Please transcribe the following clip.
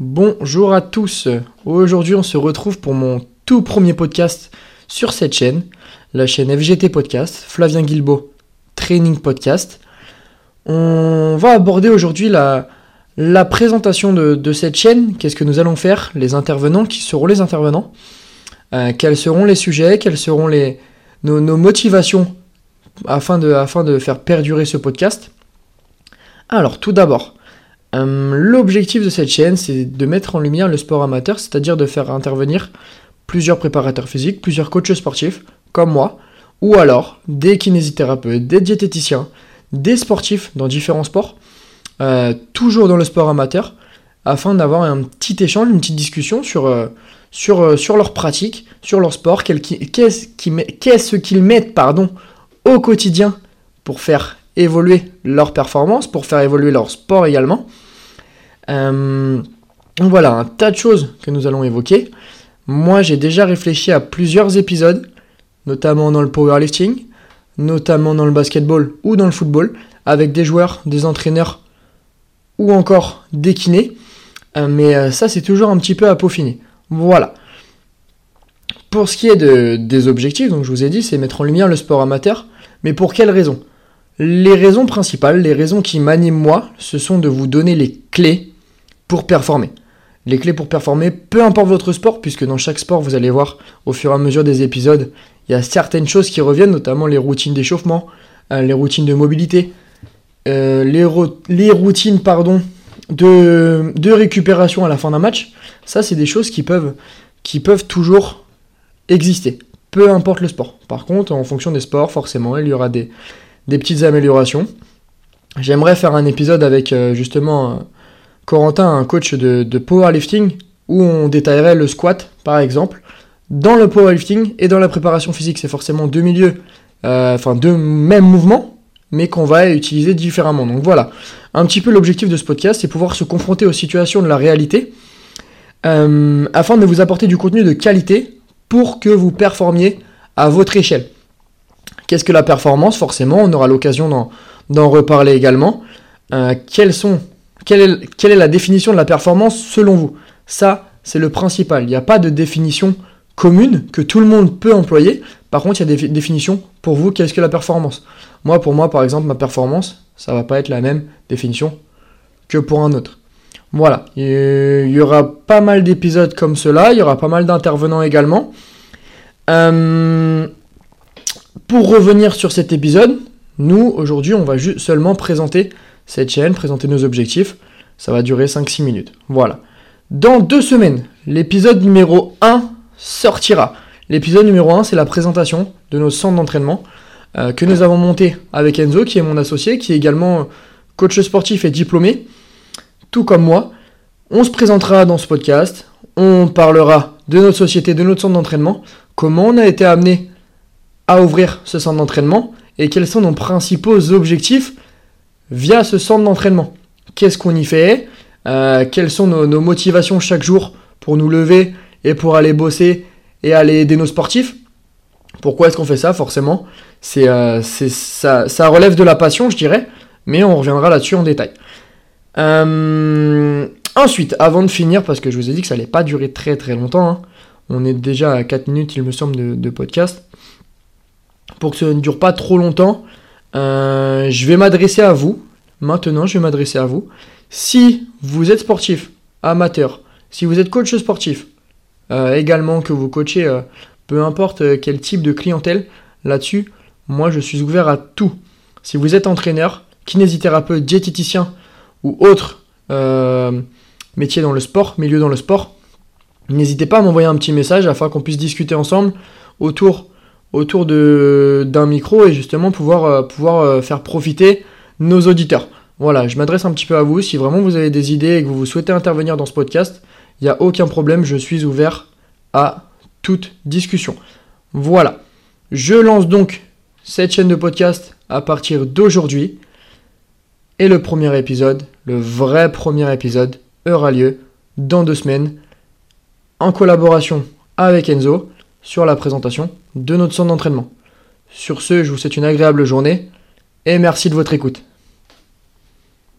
Bonjour à tous. Aujourd'hui, on se retrouve pour mon tout premier podcast sur cette chaîne, la chaîne FGT Podcast, Flavien Guilbeault Training Podcast. On va aborder aujourd'hui la, présentation de, cette chaîne, qu'est-ce que nous allons faire, les intervenants, qui seront les intervenants, euh, quels seront les sujets, quelles seront les, nos, motivations afin de, afin de faire perdurer ce podcast. Alors tout d'abord, euh, l'objectif de cette chaîne, c'est de mettre en lumière le sport amateur, c'est-à-dire de faire intervenir plusieurs préparateurs physiques, plusieurs coachs sportifs, comme moi, ou alors des kinésithérapeutes, des diététiciens, des sportifs dans différents sports, euh, toujours dans le sport amateur, afin d'avoir un petit échange, une petite discussion sur, euh, sur, sur leur pratique, sur leur sport, qu'est-ce qu'ils mettent pardon, au quotidien pour faire évoluer leur performance, pour faire évoluer leur sport également. Voilà, un tas de choses que nous allons évoquer. Moi, j'ai déjà réfléchi à plusieurs épisodes, notamment dans le powerlifting, notamment dans le basketball ou dans le football, avec des joueurs, des entraîneurs ou encore des kinés. Euh, mais euh, ça, c'est toujours un petit peu à peaufiner. Voilà. Pour ce qui est de, des objectifs, donc je vous ai dit, c'est mettre en lumière le sport amateur. Mais pour quelles raisons? Les raisons principales, les raisons qui m'animent moi, ce sont de vous donner les clés performer. Les clés pour performer, peu importe votre sport, puisque dans chaque sport, vous allez voir au fur et à mesure des épisodes, il y a certaines choses qui reviennent, notamment les routines d'échauffement, euh, les routines de mobilité, euh, les, routines pardon, de, de, récupération à la fin d'un match, ça c'est des choses qui peuvent, qui peuvent toujours exister, peu importe le sport. Par contre, en fonction des sports, forcément, il y aura des, des petites améliorations. J'aimerais faire un épisode avec euh, justement Corentin, un coach de, powerlifting, où on détaillerait le squat par exemple. Dans le powerlifting et dans la préparation physique, c'est forcément deux milieux, euh, enfin deux mêmes mouvements, mais qu'on va utiliser différemment. Donc voilà, un petit peu l'objectif de ce podcast, c'est pouvoir se confronter aux situations de la réalité, euh, afin de vous apporter du contenu de qualité pour que vous performiez à votre échelle. Qu'est-ce que la performance? Forcément, on aura l'occasion d'en reparler également. Euh, sont, quelle, est, la définition de la performance selon vous? Ça, c'est le principal. Il n'y a pas de définition commune que tout le monde peut employer. Par contre, il y a des définitions pour vous. Qu'est-ce que la performance? Moi, pour moi, par exemple, ma performance, ça va pas être la même définition que pour un autre. Voilà, il y aura pas mal d'épisodes comme cela, il y aura pas mal d'intervenants également. Euh, pour revenir sur cet épisode, nous, aujourd'hui, on va seulement présenter cette chaîne, présenter nos objectifs. Ça va durer 5-6 minutes. Voilà. Dans deux semaines, l'épisode numéro 1 sortira. L'épisode numéro 1, c'est la présentation de nos centres d'entraînement euh, que nous avons monté avec Enzo, qui est mon associé, qui est également coach sportif et diplômé, tout comme moi. On se présentera dans ce podcast, on parlera de notre société, de notre centre d'entraînement, comment on a été amené à ouvrir ce centre d'entraînement et quels sont nos principaux objectifs via ce centre d'entraînement. Qu'est-ce qu'on y fait? Euh, Quelles sont nos motivations chaque jour pour nous lever et pour aller bosser et aller aider nos sportifs? Pourquoi est-ce qu'on fait ça Forcément, c'est, euh, ça, relève de la passion, je dirais, mais on reviendra là-dessus en détail. Euh, ensuite, avant de finir, parce que je vous ai dit que ça allait pas durer très très longtemps, hein, on est déjà à 4 minutes, il me semble, de, podcast. Pour que ça ne dure pas trop longtemps, euh, je vais m'adresser à vous. Maintenant, je vais m'adresser à vous. Si vous êtes sportif, amateur, si vous êtes coach sportif, euh, également que vous coachez, euh, peu importe quel type de clientèle, là-dessus, moi je suis ouvert à tout. Si vous êtes entraîneur, kinésithérapeute, diététicien ou autre métier dans le sport, milieu dans le sport, n'hésitez pas à m'envoyer un petit message afin qu'on puisse discuter ensemble autour, autour d'un micro et justement pouvoir, pouvoir faire profiter nos auditeurs. Voilà, je m'adresse un petit peu à vous. Si vraiment vous avez des idées et que vous souhaitez intervenir dans ce podcast, il n'y a aucun problème, je suis ouvert à toute discussion. Voilà. Je lance donc cette chaîne de podcast à partir d'aujourd'hui. Et le premier épisode, le vrai premier épisode, aura lieu dans deux semaines en collaboration avec Enzo sur la présentation de notre centre d'entraînement. Sur ce, je vous souhaite une agréable journée et merci de votre écoute.